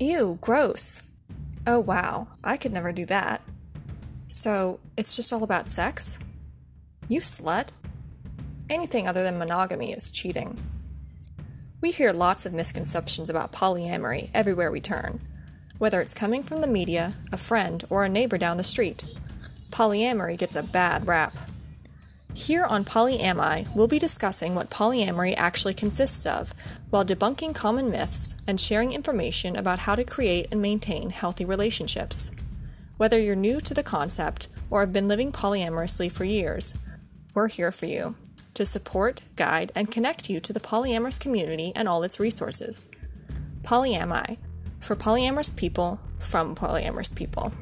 Ew, gross. Oh wow, I could never do that. So, it's just all about sex? You slut. Anything other than monogamy is cheating. We hear lots of misconceptions about polyamory everywhere we turn, whether it's coming from the media, a friend, or a neighbor down the street. Polyamory gets a bad rap. Here on Polyami, we'll be discussing what polyamory actually consists of, while debunking common myths and sharing information about how to create and maintain healthy relationships. Whether you're new to the concept or have been living polyamorously for years, we're here for you to support, guide, and connect you to the polyamorous community and all its resources. Polyami, for polyamorous people from polyamorous people.